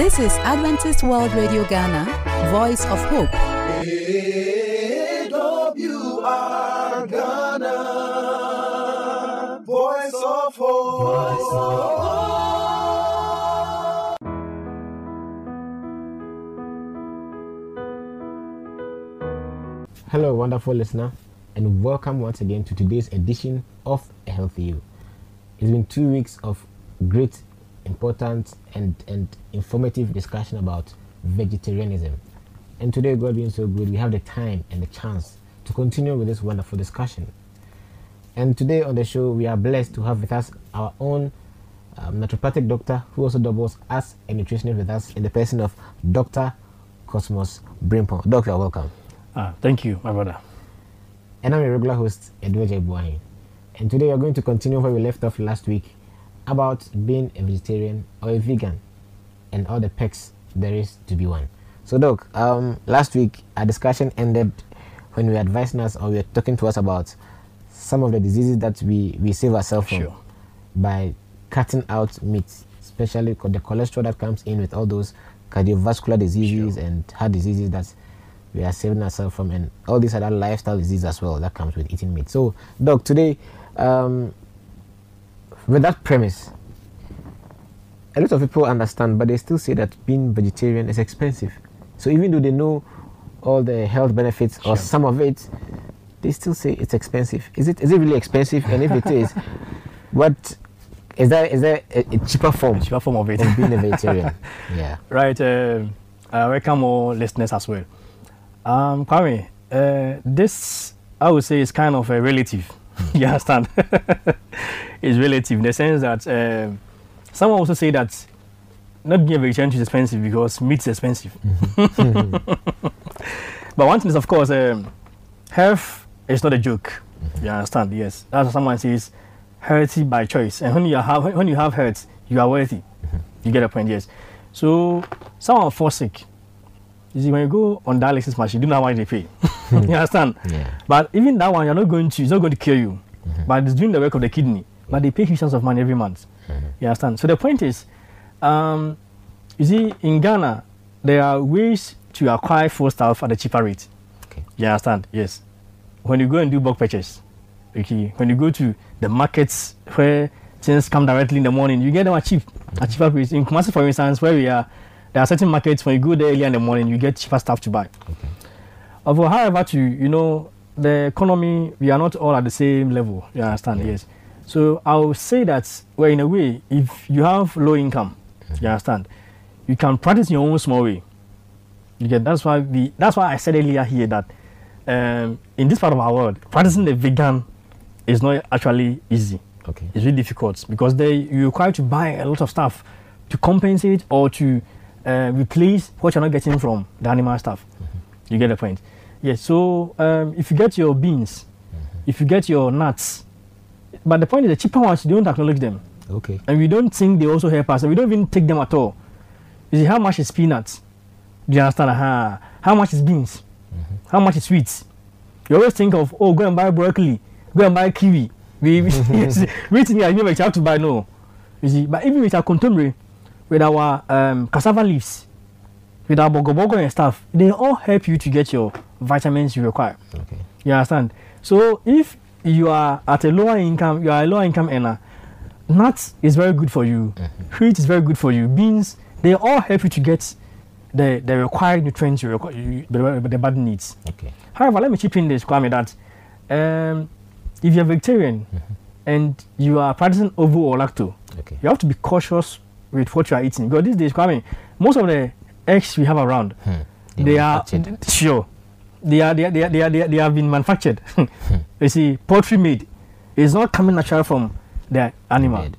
This is Adventist World Radio Ghana, Voice of Hope. AWR Ghana, Voice of Hope. Hello, wonderful listener, and welcome once again to today's edition of A Healthy You. It's been two weeks of great, important, and, and informative discussion about vegetarianism. And today, God being so good, we have the time and the chance to continue with this wonderful discussion. And today on the show, we are blessed to have with us our own um, naturopathic doctor who also doubles as a nutritionist with us in the person of Dr. Cosmos Brimpon. Doctor, welcome. Ah, thank you, my brother. And I'm your regular host, Edward Buahin. And today we're going to continue where we left off last week about being a vegetarian or a vegan and all the perks there is to be one. So, Doc, um, last week our discussion ended when we were advising us or we were talking to us about some of the diseases that we, we save ourselves from by cutting out meat, especially the cholesterol that comes in with all those cardiovascular diseases Sure. and heart diseases that we are saving ourselves from, and all these other lifestyle diseases as well that comes with eating meat. So, Doc, today, um, with that premise, a lot of people understand, but they still say that being vegetarian is expensive. So even though they know all the health benefits or Sure. some of it, they still say it's expensive. Is it is it really expensive? And if it is, what is there is there a, a cheaper form Cheaper form of it. of being a vegetarian? yeah. right. Uh, I welcome all listeners as well. Um, Kwame, uh, this I would say is kind of a relative. you understand? it's relative in the sense that uh, some also say that not being a vegetarian is expensive because meat is expensive. but one thing is, of course, um, health is not a joke. You understand? Yes, that's what someone says. Healthy by choice, and when you have when you have health, you are wealthy. You get a point? Yes. So someone fall sick. You see, when you go on dialysis machine, you don't know how much they pay. you understand? Yeah. But even that one, you're not going to, it's not going to kill you. Mm-hmm. But it's doing the work of the kidney. But they pay huge sums of money every month. Mm-hmm. You understand? So the point is, um, you see, in Ghana, there are ways to acquire food stuff at a cheaper rate. Okay. You understand? Yes. When you go and do bulk purchase, okay, when you go to the markets where things come directly in the morning, you get them at cheap, at mm-hmm. cheaper price. In Kumasi, for instance, where we are, there are certain markets when you go there early in the morning, you get cheaper stuff to buy. Although, however, to you know, the economy, we are not all at the same level. You understand? Yes. So I will say that, well, in a way, if you have low income, you understand, you can practice in your own small way. You get that's why the that's why I said earlier here that um, in this part of our world, practicing the vegan is not actually easy. Okay. It's really difficult because they you require to buy a lot of stuff to compensate or to uh, replace what you're not getting from the animal stuff. You get the point? Yes. So um, if you get your beans, if you get your nuts, but the point is the cheaper ones you don't acknowledge them Okay. and we don't think they also help us and we don't even take them at all. You see, how much is peanuts? Do you understand? Aha. How much is beans? How much is sweets? You always think of, oh, go and buy broccoli, go and buy kiwi. We, we, yes, we think I never have to buy, no. You see, but even with our contemporary, with our um, cassava leaves, with our bogo bogo and stuff, they all help you to get your vitamins you require. Okay. You understand? So if you are at a lower income, you are a lower income earner, nuts is very good for you. Wheat is very good for you. Beans, they all help you to get the, the required nutrients you require, you, the, the body needs. Okay. However, let me chip in this, Kwame, that um, if you're vegetarian and you are practicing ovo or lacto, Okay. you have to be cautious with what you are eating. Because these days, I mean, most of the eggs we have around, They they are sure. They are they are, they are, they are, they are, they have been manufactured. You see poultry made is not coming natural from the animal. Made.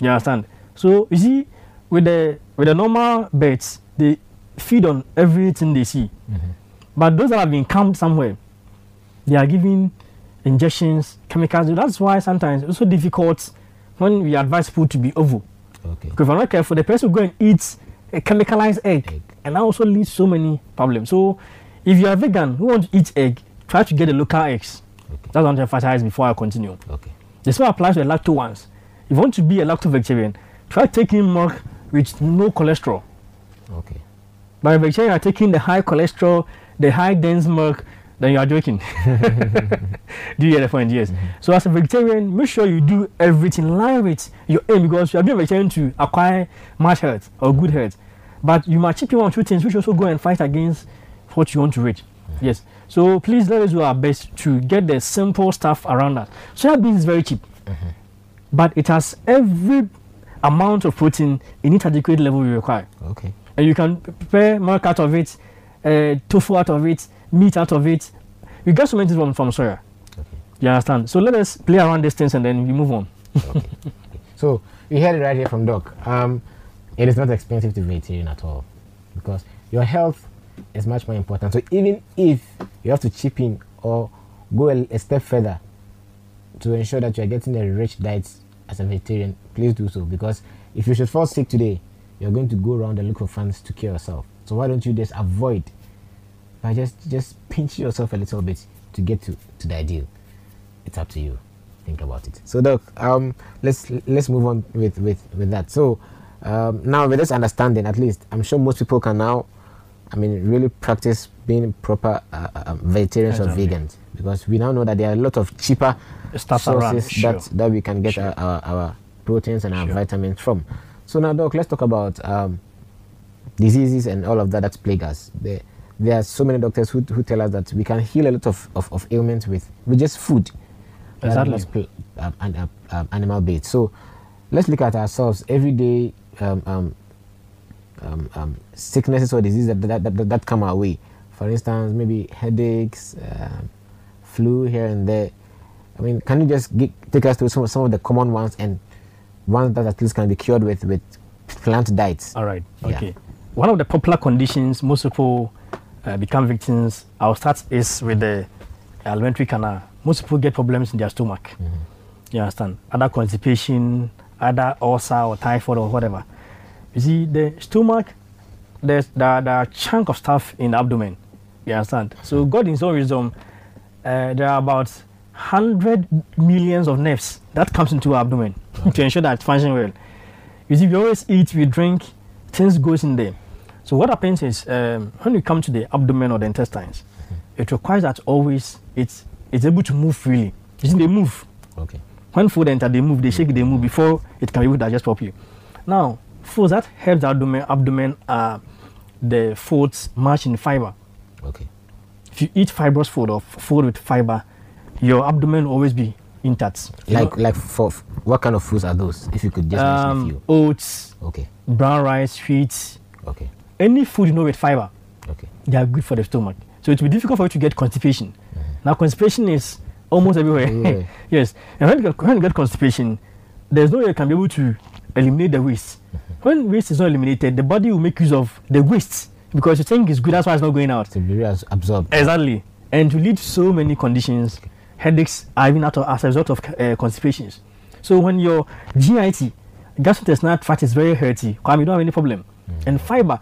you understand? So you see with the with the normal birds they feed on everything they see. But those that have been camped somewhere they are giving injections chemicals. That's why sometimes it's so difficult when we advise people to be ovo Okay. because if you're not careful, the person will go and eat a chemicalized egg, Egg. and that also leads so many problems. So, if you are vegan who want to eat egg, try to get the local eggs. Okay. That's what I want to emphasize before I continue. Okay. The same applies to the lacto ones. If you want to be a lacto vegetarian, try taking milk with no cholesterol. Okay. But if you are taking the high cholesterol, the high dense milk, then you are joking. do you get the point? Yes. So as a vegetarian, make sure you do everything in line with your aim because you are being vegetarian to acquire much health or good health. But you might chip in or two things which also go and fight against what you want to reach. Yes. So please let us do our best to get the simple stuff around that. Soya beans is very cheap, mm-hmm. but it has every amount of protein in its adequate level you require Okay. and you can prepare milk out of it, uh, tofu out of it, meat out of it. You get so many things from, from soya. Okay. You understand? So let us play around these things and then we move on. So you heard it right here from Doc. Um, it is not expensive to be vegetarian at all because your health is much more important. So even if you have to chip in or go a, a step further to ensure that you are getting a rich diet as a vegetarian, please do so because if you should fall sick today, you're going to go around and look for funds to cure yourself. So why don't you just avoid by just just pinch yourself a little bit to get to, to the ideal? It's up to you think about it. So, Doc, um, let's let's move on with with with that. So, um, now with this understanding, at least I'm sure most people can now, I mean, really practice being proper uh, uh, vegetarians or vegans because we now know that there are a lot of cheaper Stuff sources around, sure. that that we can get Sure. our, our, our proteins and our Sure. vitamins from. So now, Doc, let's talk about um, diseases and all of that that plague us. There, there are so many doctors who, who tell us that we can heal a lot of, of, of ailments with, with just food. Exactly. um, an- uh, um, animal based. So let's look at ourselves everyday um, um, um, um, sicknesses or diseases that, that, that, that come our way. For instance, maybe headaches, um, flu here and there. I mean, can you just gi- take us through some, some of the common ones and ones that at least can be cured with, with plant diets? All right. Yeah. Okay. One of the popular conditions most people uh, become victims, I'll start is with the alimentary canal. Most people get problems in their stomach. You understand? Either constipation, either ulcer or typhoid or whatever. You see, the stomach, there's the, the chunk of stuff in the abdomen. You understand? So God in His own wisdom, uh, there are about 100 millions of nerves that comes into our abdomen to ensure that it functions well. You see, we always eat, we drink, things goes in there. So what happens is um, when you come to the abdomen or the intestines, it requires that always it's it's able to move freely. You see, they move. Okay. When food enter, they move, they shake, they move before it can be able to digest properly. Now, foods that help the abdomen, abdomen are the foods much in fiber. Okay. If you eat fibrous food or food with fiber, your abdomen will always be intact. Like, know, like for what kind of foods are those? If you could just mention a um, few. oats, Okay. brown rice, wheat, Okay. Any food you know with fiber, Okay. they are good for the stomach. So it will be difficult for you to get constipation. Mm. Now constipation is almost everywhere. Everywhere. yes. And when you, get, when you get constipation, there's no way you can be able to eliminate the waste. Mm-hmm. When waste is not eliminated, the body will make use of the waste because you think it's good, that's why it's not going out. Really as- absorbed. Exactly. And to lead to so many conditions, headaches are even out of, as a result of uh, constipations. So when your GIT, gastrointestinal tract is very healthy, you don't have any problem. Mm. And fiber,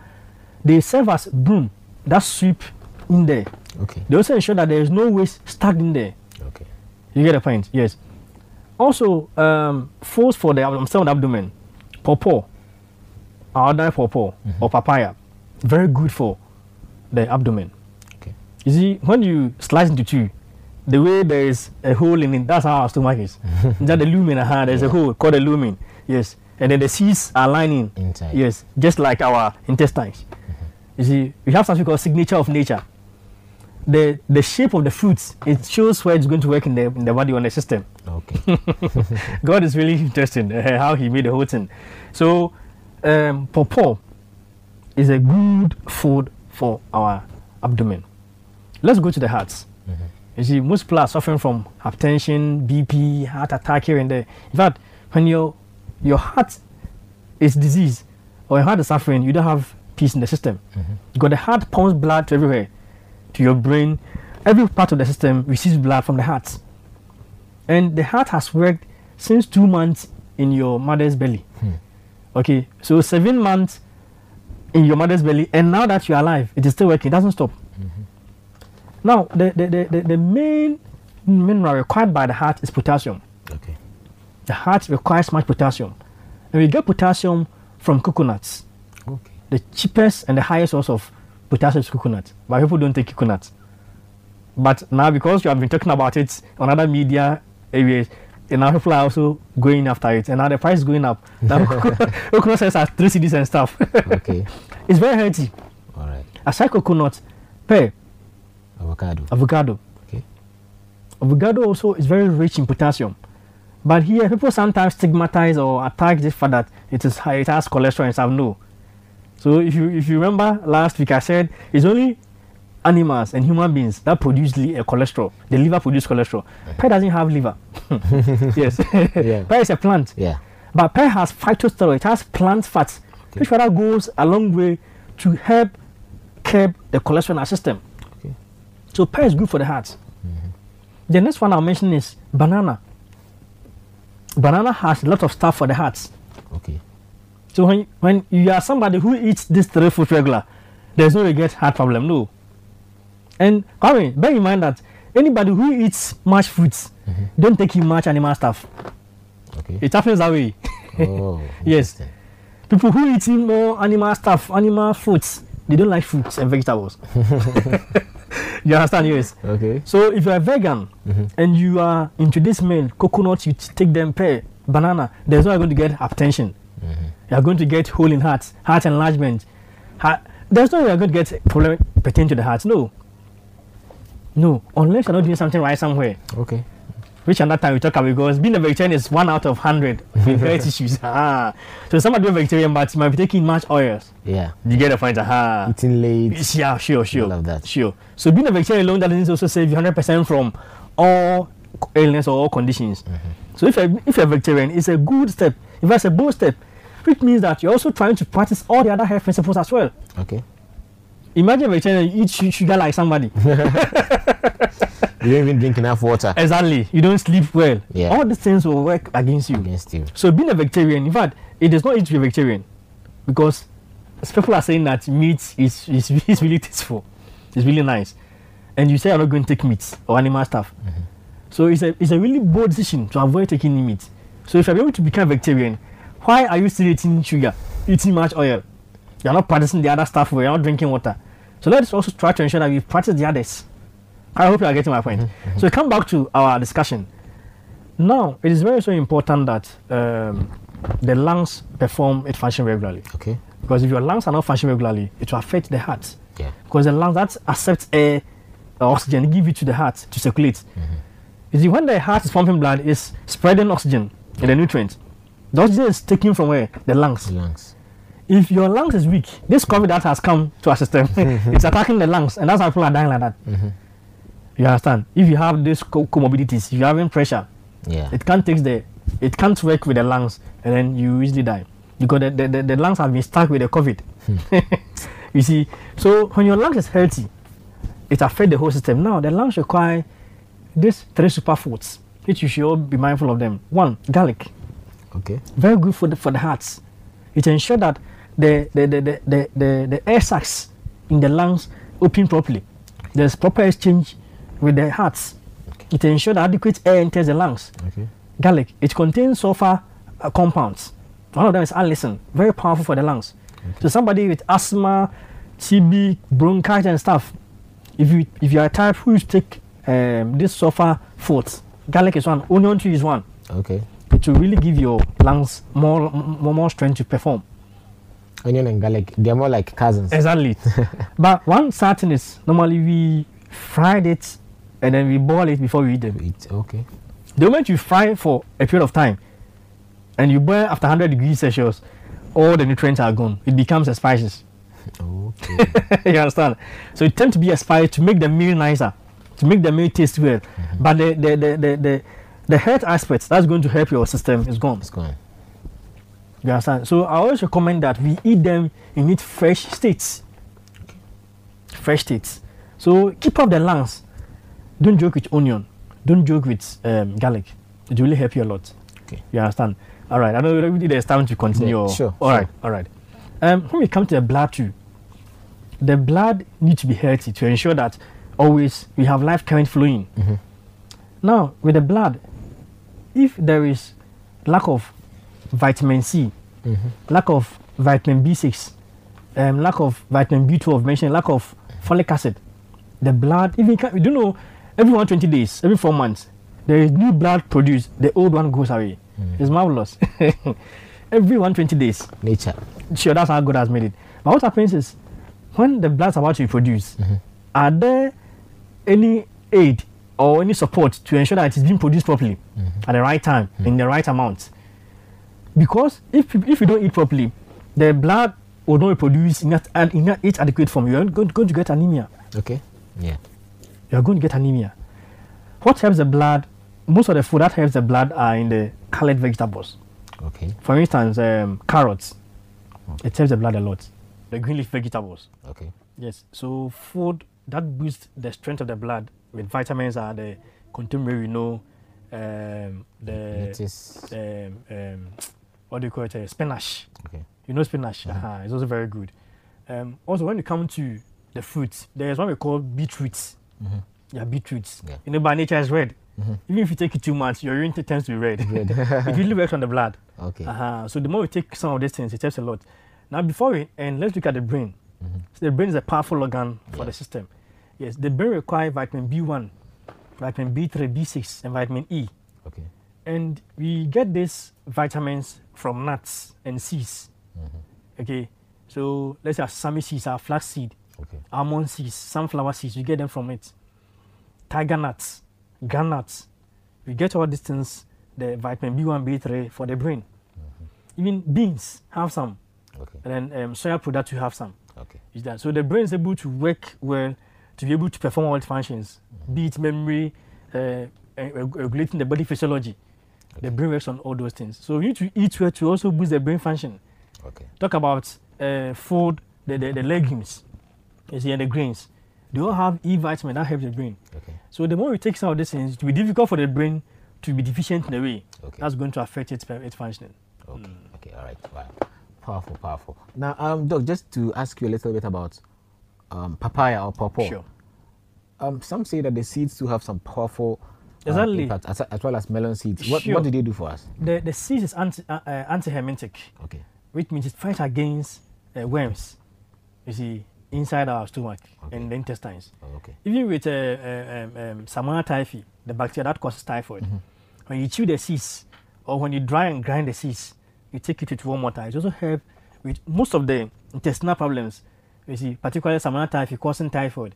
they serve as broom that sweep in there. Okay. They also ensure that there is no waste stuck in there. Okay. You get the point? Yes. Also, um, foods for the I'm abdomen, pawpaw, ordinary pawpaw or papaya, very good for the abdomen. Okay. You see, when you slice into two, the way there is a hole in it, that's how our stomach is. that the lumen, uh, there's a hole called the lumen. Yes. And then the seeds are lining. Inside. Yes. Just like our intestines. You see, we have something called signature of nature. The the shape of the fruits, it shows where it's going to work in the in the body or in the system. Okay. God is really interesting uh, how He made the whole thing. So, um, pawpaw is a good food for our abdomen. Let's go to the hearts. You see, most people are suffering from hypertension, BP, heart attack here and there. In fact, when your your heart is diseased or your heart is suffering, you don't have peace in the system. Because the heart pumps blood to everywhere, to your brain. Every part of the system receives blood from the heart. And the heart has worked since two months in your mother's belly. Hmm. Okay, so seven months in your mother's belly, and now that you're alive, it is still working, it doesn't stop. Mm-hmm. Now, the, the, the, the, the main mineral required by the heart is potassium. Okay. The heart requires much potassium. And we get potassium from coconuts. The cheapest and the highest source of potassium is coconut, but people don't take coconut. But now, because you have been talking about it on other media areas, and now people are also going after it, and now the price is going up. Now, coconut, coconut sells at three cedis and stuff. Okay. it's very healthy. All right. Aside coconut, pear, Avocado. avocado. Okay. Avocado also is very rich in potassium. But here, people sometimes stigmatize or attack this fact that it is high, it has cholesterol and stuff. No. So if you if you remember last week, I said it's only animals and human beings that produce li- uh, cholesterol. The liver produces cholesterol. Pear doesn't have liver. yes. Yeah. Pear is a plant. Yeah. But pear has phytosterol, it has plant fats, Okay. which rather goes a long way to help curb the cholesterol in our system. Okay. So pear is good for the heart. The next one I'll mention is banana. Banana has a lot of stuff for the heart. Okay. So when when you are somebody who eats this three food regular, there's no get heart problem. No. And Kwame, bear in mind that anybody who eats much fruits mm-hmm. don't take in much animal stuff. Okay. It happens that way. oh. Yes. People who eat more animal stuff, animal foods, they don't like fruits and vegetables. you understand? Yes. Okay. So if you are vegan mm-hmm. and you are into this meal, coconut, you take them pear, banana, there's no going to get hypertension. You are going to get hole in heart, heart enlargement. Heart, there's no way you're going to get problem pertaining to the heart. No. No, unless you're not doing something right somewhere. Okay. Which another time we talk about because being a vegetarian is one out of hundred health issues. Ah. So somebody being vegetarian but you might be taking much oils. Yeah. You get the point. Aha. Eating late. Yeah, sure, sure. All of that. Sure. So being a vegetarian alone doesn't also save you 100% from all illness or all conditions. So if you're, if you're a vegetarian, it's a good step. If it's a bold step, which means that you're also trying to practice all the other health principles as well. Okay. Imagine vegetarian you eat su- sugar like somebody. You don't even drink enough water exactly. You don't sleep well. Yeah. All these things will work against you. against you. So being a vegetarian, in fact, it is not easy to be a vegetarian because people are saying that meat is, is, is really tasteful. It's really nice. And you say you're not going to take meat or animal stuff. Mm-hmm. So it's a, it's a really bold decision to avoid taking meat. So if you're able to become a vegetarian, why are you still eating sugar, eating much oil? You're not practicing the other stuff where you're not drinking water. So let's also try to ensure that we practice the others. I hope you are getting my point. Mm-hmm, mm-hmm. So we come back to our discussion. Now, it is very, so important that um, the lungs perform its function regularly. Okay. Because if your lungs are not functioning regularly, it will affect the heart. Yeah. Because the lungs that accept air, oxygen, give it to the heart to circulate. Mm-hmm. You see, when the heart is pumping blood, it's spreading oxygen and the nutrients. The oxygen is taken from where? The lungs. The lungs. If your lungs is weak, this COVID that has come to our system, mm-hmm. it's attacking the lungs, and that's why people are dying like that. Mm-hmm. You understand? If you have these co- comorbidities, if you're having pressure, Yeah. it can't take the, it can't work with the lungs, and then you easily die because the, the, the, the lungs have been stuck with the COVID. Hmm. you see, so when your lungs is healthy, it affects the whole system. Now the lungs require these three superfoods, which you should all be mindful of them. One, garlic Okay. very good for the for the hearts. It ensures that the the, the, the, the, the, the air sacs in the lungs open properly. There's proper exchange with the hearts. It ensures that adequate air enters the lungs. Okay. Garlic, it contains sulfur uh, compounds. One of them is allicin, very powerful for the lungs. So somebody with asthma, TB, bronchitis and stuff, if you if you are a type who take um, this sulfur foods, garlic is one, onion tree is one Okay. It will really give your lungs more more, more strength to perform. Onion and garlic, they're more like cousins. Exactly. but one thing is normally we fried it and then we boil it before we eat them. It, okay. The moment you fry for a period of time and you boil after 100 degrees Celsius, all the nutrients are gone. It becomes a spices. Okay. you understand? So it tends to be a spice to make the meal nicer, to make the meal taste well. Mm-hmm. But the the, the, the, the the health aspect that's going to help your system is gone. it's gone. You understand? So I always recommend that we eat them in its fresh states. Fresh states. So keep up the lungs. Don't joke with onion. Don't joke with um, garlic. It will really help you a lot. Okay. You understand? All right. I know really there's time to continue. Yeah, sure, All right. sure. All right. Um, when we come to the blood too, the blood needs to be healthy to ensure that always we have life current flowing. Mm-hmm. Now with the blood, if there is lack of vitamin C, Mm-hmm. lack of vitamin B6, um, lack of vitamin B12, mentioned lack of folic acid. The blood, even you don't know, every 120 days, every four months, there is new blood produced. The old one goes away. It's marvelous. every 120 days. Nature. Sure, that's how God has made it. But what happens is, when the blood's about to be produced, are there any aid or any support to ensure that it is being produced properly mm-hmm. at the right time mm-hmm. in the right amount? Because if you- if you don't eat properly, the blood will not be produced in, that, in that its adequate form. You're going, going to get anemia. Okay. Yeah. You're going to get anemia. What helps the blood? Most of the food that helps the blood are in the colored vegetables. Okay. For instance, um, carrots. Hmm. It helps the blood a lot. The green leaf vegetables. Okay. Yes. So food that boosts the strength of the blood with vitamins are the contemporary, you know, um, the um, um, what do you call it? Uh, spinach. Okay. You know spinach. uh It's also very good. Um, also, when you come to the fruits, there's what we call beetroots. Yeah, beetroots. Yeah. You know, by nature is red. Even if you take it too much, your urine tends to be red. it really works on the blood. Okay. Uh-huh. So the more we take some of these things, it helps a lot. Now, before we and let's look at the brain. So the brain is a powerful organ for Yeah. the system. Yes, the brain requires vitamin B1, vitamin B3, B6, and vitamin E. Okay. And we get these vitamins from nuts and seeds. Okay, so let's say sesame seeds, our flax seed, Okay. almond seeds, sunflower seeds, we get them from it. Tiger nuts, groundnuts, we get all these things, the vitamin B1, B3 for the brain. Even beans have some, Okay. and then um, soya products you have some. Okay. Is that so? The brain is able to work well to be able to perform all its functions, be it memory, uh, regulating the body physiology. The brain works on all those things. So you need to eat well to also boost the brain function. Okay. Talk about uh, food, the, the, the legumes, you see, and the grains. They all have E vitamin that helps the brain. Okay. So the more we take some of these things, it will be difficult for the brain to be deficient in a way. Okay. That's going to affect its, its functioning. Okay. Okay. All right. Wow. Powerful. Powerful. Now, um, Doc, just to ask you a little bit about um, papaya or pawpaw. Sure. Um, some say that the seeds do have some powerful um, Exactly. impact, as, as well as melon seeds. What, Sure. what do they do for us? The, the seed is anti, uh, uh, anti-helminthic. Okay. which means it fights against uh, worms, you see, inside our stomach Okay. and the intestines. Oh, okay. Even with uh, uh, um, um, Salmonella typhi, the bacteria that causes typhoid, when you chew the seeds or when you dry and grind the seeds, you take it with warm water. It also helps with most of the intestinal problems. You see, particularly Salmonella typhi causing typhoid,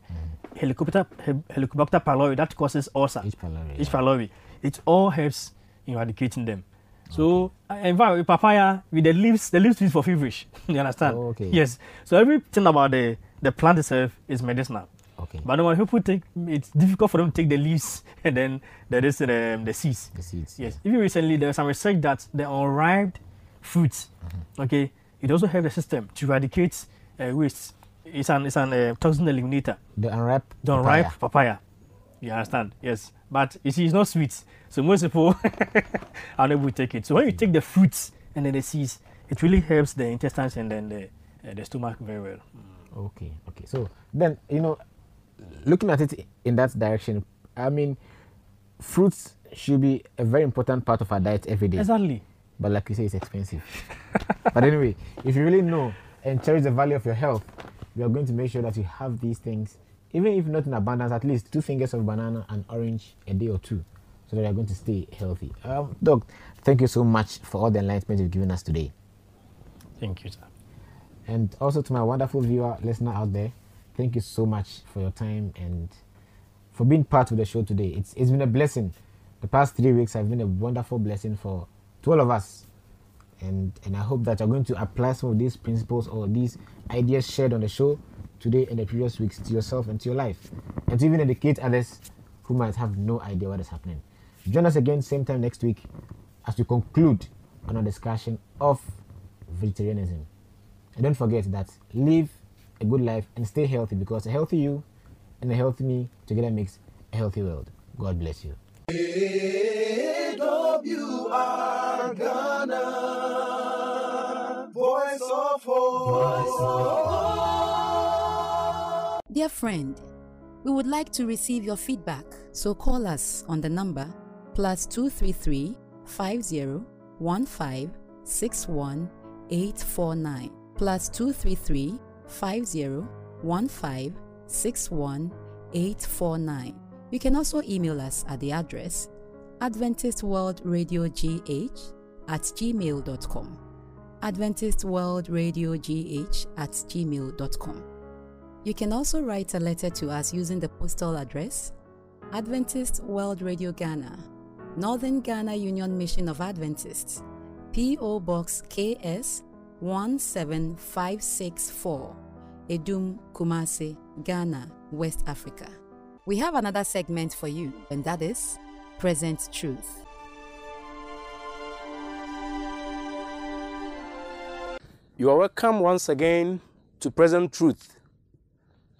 Helicobacter, Hel- Helicobacter pylori that causes ulcer. H. pylori. H. yeah. It all helps in eradicating them. So, uh, in fact, with papaya, with the leaves, the leaves used for feverish. you understand? Oh, okay. Yes. So everything about the the plant itself is medicinal. Okay. But when people take, it's difficult for them to take the leaves and then there is the, the seeds. the seeds. Yes. Even recently, there was some research that the unripe fruits, Mm-hmm. okay, it also helps the system to eradicate uh, waste. It's an it's an uh, toxin eliminator. The unripe. The papaya. unripe papaya. You understand? Yes. But you see, it's not sweet. So most people are able to take it. So when you take the fruits and then the seeds, it really helps the intestines and then the, uh, the stomach very well. Okay, okay. So then, you know, looking at it in that direction, I mean, fruits should be a very important part of our diet every day. Exactly. But like you say, it's expensive. but anyway, if you really know and cherish the value of your health, we are going to make sure that you have these things, even if not in abundance, at least two fingers of banana and orange a day or two, so that you are going to stay healthy. Um, Doc, thank you so much for all the enlightenment you've given us today. Thank you, sir. And also to my wonderful viewer, listener out there, thank you so much for your time and for being part of the show today. It's it's been a blessing. The past three weeks have been a wonderful blessing for to all of us. And and I hope that you're going to apply some of these principles or these ideas shared on the show today and the previous weeks to yourself and to your life. And to even educate others who might have no idea what is happening. Join us again same time next week as we conclude on our discussion of vegetarianism. And don't forget that live a good life and stay healthy because a healthy you and a healthy me together makes a healthy world. God bless you. Voice of hope. Dear friend, we would like to receive your feedback, so call us on the number plus 233 50 15 61 849 plus 233 849. You can also email us at the address Adventist World Radio GH at gmail.com. Adventist World Radio GH at gmail.com. You can also write a letter to us using the postal address Adventist World Radio Ghana, Northern Ghana Union Mission of Adventists, P.O. Box KS 17564, Adum Kumasi, Ghana, West Africa. We have another segment for you, and that is Present Truth. You are welcome once again to Present Truth.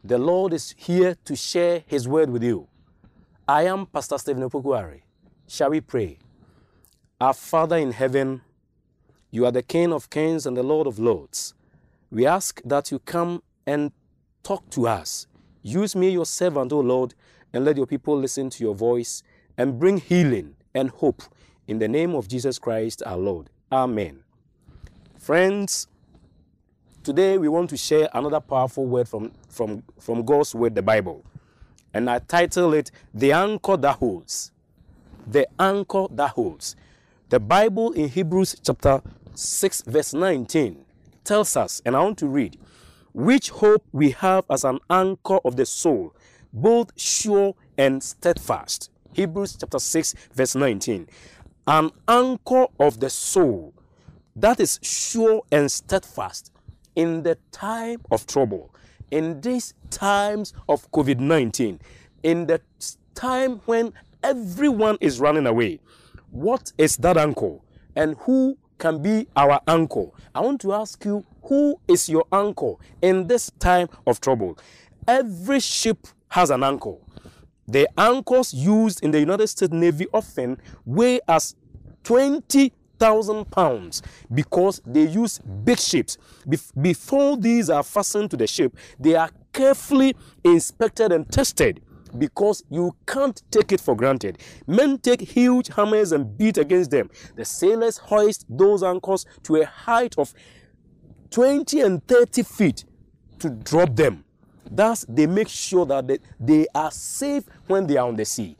The Lord is here to share His word with you. I am Pastor Stephen Opokuari. Shall we pray? Our Father in heaven, you are the King of kings and the Lord of lords. We ask that you come and talk to us. Use me, your servant, O Lord, and let your people listen to your voice and bring healing and hope in the name of Jesus Christ our Lord. Amen. Friends, today we want to share another powerful word from, from, from God's word, the Bible. And I title it The Anchor That Holds. The Anchor That Holds. The Bible in Hebrews chapter 6, verse 19 tells us, and I want to read, which hope we have as an anchor of the soul, both sure and steadfast. Hebrews chapter 6, verse 19. An anchor of the soul that is sure and steadfast in the time of trouble, in these times of COVID 19, in the time when everyone is running away. What is that anchor? And who can be our anchor? I want to ask you, who is your anchor in this time of trouble? Every ship has an anchor. The anchors used in the United States Navy often weigh as 20,000 pounds because they use big ships. Bef- before these are fastened to the ship, they are carefully inspected and tested because you can't take it for granted. Men take huge hammers and beat against them. The sailors hoist those anchors to a height of 20 and 30 feet to drop them. Thus, they make sure that they, they are safe when they are on the sea.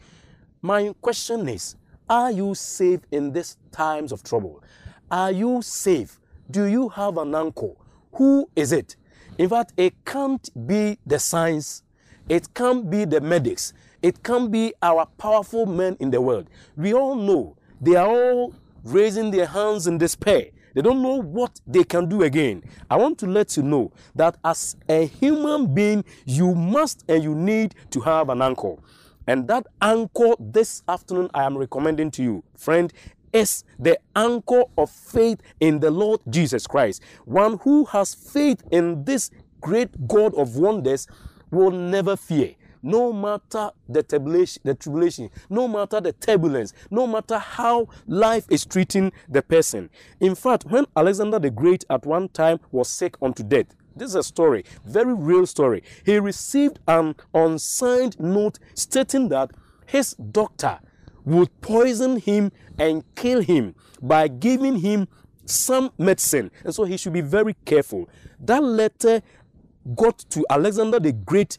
My question is Are you safe in these times of trouble? Are you safe? Do you have an anchor? Who is it? In fact, it can't be the science, it can't be the medics, it can't be our powerful men in the world. We all know they are all raising their hands in despair. They don't know what they can do again. I want to let you know that as a human being, you must and you need to have an anchor. And that anchor this afternoon I am recommending to you, friend, is the anchor of faith in the Lord Jesus Christ. One who has faith in this great God of wonders will never fear. No matter the tribulation, the tribulation, no matter the turbulence, no matter how life is treating the person. In fact, when Alexander the Great at one time was sick unto death, this is a story, very real story. He received an unsigned note stating that his doctor would poison him and kill him by giving him some medicine. And so he should be very careful. That letter got to Alexander the Great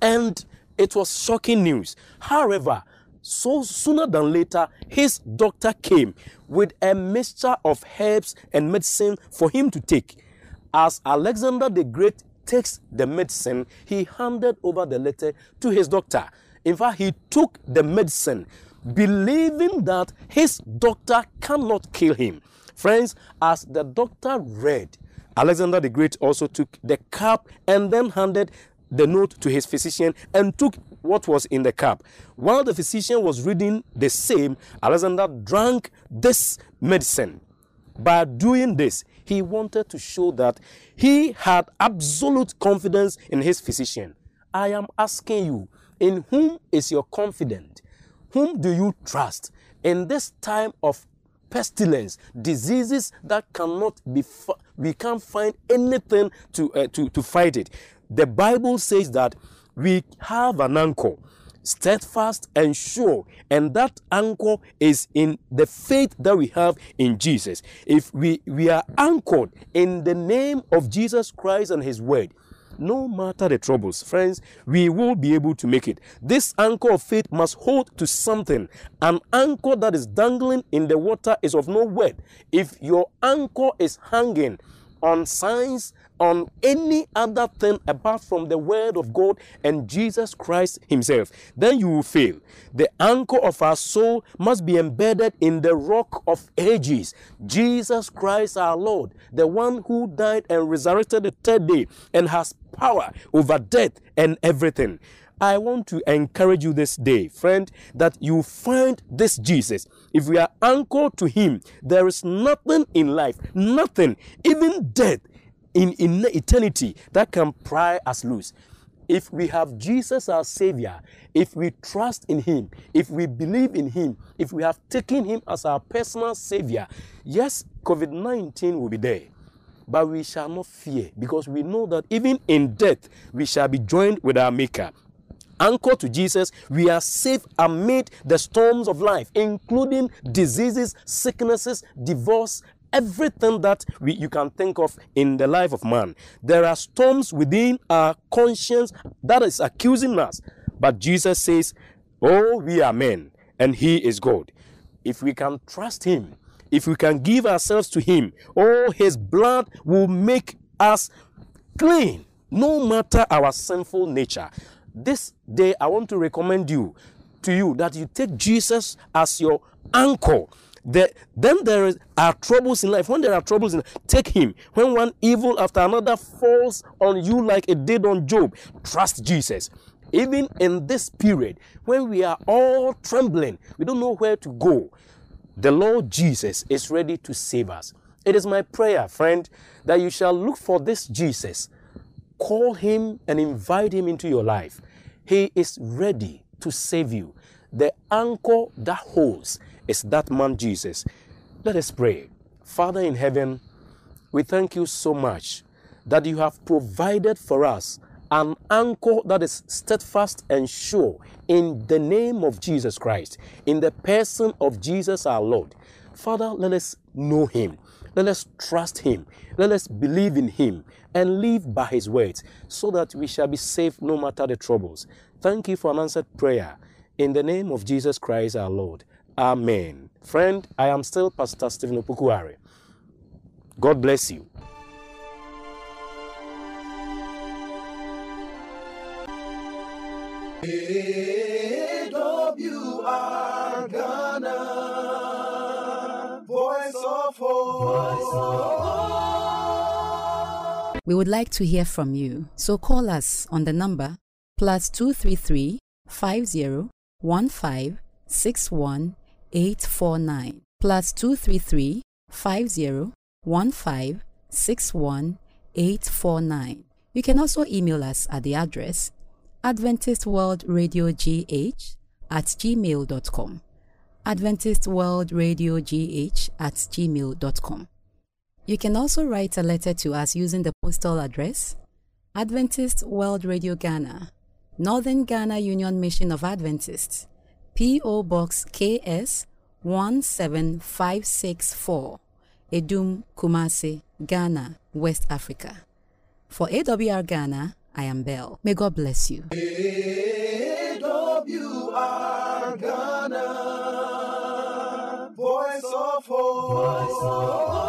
and it was shocking news. However, so sooner than later, his doctor came with a mixture of herbs and medicine for him to take. As Alexander the Great takes the medicine, he handed over the letter to his doctor. In fact, he took the medicine, believing that his doctor cannot kill him. Friends, as the doctor read, Alexander the Great also took the cup and then handed the note to his physician and took what was in the cup. While the physician was reading the same, Alexander drank this medicine. By doing this, he wanted to show that he had absolute confidence in his physician. I am asking you, in whom is your confidence? Whom do you trust in this time of pestilence, diseases that cannot be, we can't find anything to, uh, to, to fight it. The Bible says that we have an anchor. Steadfast and sure. And that anchor is in the faith that we have in Jesus. If we, we are anchored in the name of Jesus Christ and His Word, no matter the troubles, friends, we will be able to make it. This anchor of faith must hold to something. An anchor that is dangling in the water is of no worth. If your anchor is hanging on signs on any other thing apart from the word of God and Jesus Christ Himself, then you will fail. The anchor of our soul must be embedded in the rock of ages, Jesus Christ our Lord, the one who died and resurrected the third day and has power over death and everything. I want to encourage you this day, friend, that you find this Jesus. If we are anchored to Him, there is nothing in life, nothing, even death, in, in eternity that can pry us loose. If we have Jesus our Savior, if we trust in Him, if we believe in Him, if we have taken Him as our personal Savior, yes, COVID 19 will be there. But we shall not fear because we know that even in death we shall be joined with our Maker. Anchored to Jesus, we are safe amid the storms of life, including diseases, sicknesses, divorce, everything that we, you can think of in the life of man. There are storms within our conscience that is accusing us. But Jesus says, Oh, we are men, and He is God. If we can trust Him, if we can give ourselves to Him, oh, His blood will make us clean, no matter our sinful nature. This day, I want to recommend you to you that you take Jesus as your anchor the, then there is, are troubles in life. When there are troubles in take him. When one evil after another falls on you like it did on Job, trust Jesus. Even in this period, when we are all trembling, we don't know where to go, the Lord Jesus is ready to save us. It is my prayer, friend, that you shall look for this Jesus, call him and invite him into your life. He is ready to save you. The anchor that holds is that man Jesus. Let us pray. Father in heaven, we thank you so much that you have provided for us an anchor that is steadfast and sure in the name of Jesus Christ, in the person of Jesus our Lord. Father, let us know him. Let us trust him. Let us believe in him and live by his words so that we shall be safe no matter the troubles. Thank you for an answered prayer. In the name of Jesus Christ our Lord. Amen. Friend, I am still Pastor Stephen Opokuare. God bless you. AWR Ghana, Voice of Hope. We would like to hear from you, so call us on the number plus 233 50 15 61 849 plus 233 50 15 61 849. You can also email us at the address Adventist World Radio GH at gmail.com. Adventist World Radio GH at gmail.com. You can also write a letter to us using the postal address Adventist World Radio Ghana, Northern Ghana Union Mission of Adventists, P.O. Box KS 17564, Adum, Kumasi, Ghana, West Africa. For AWR Ghana, I am Belle. May God bless you. AWR Ghana, Voice of Hope.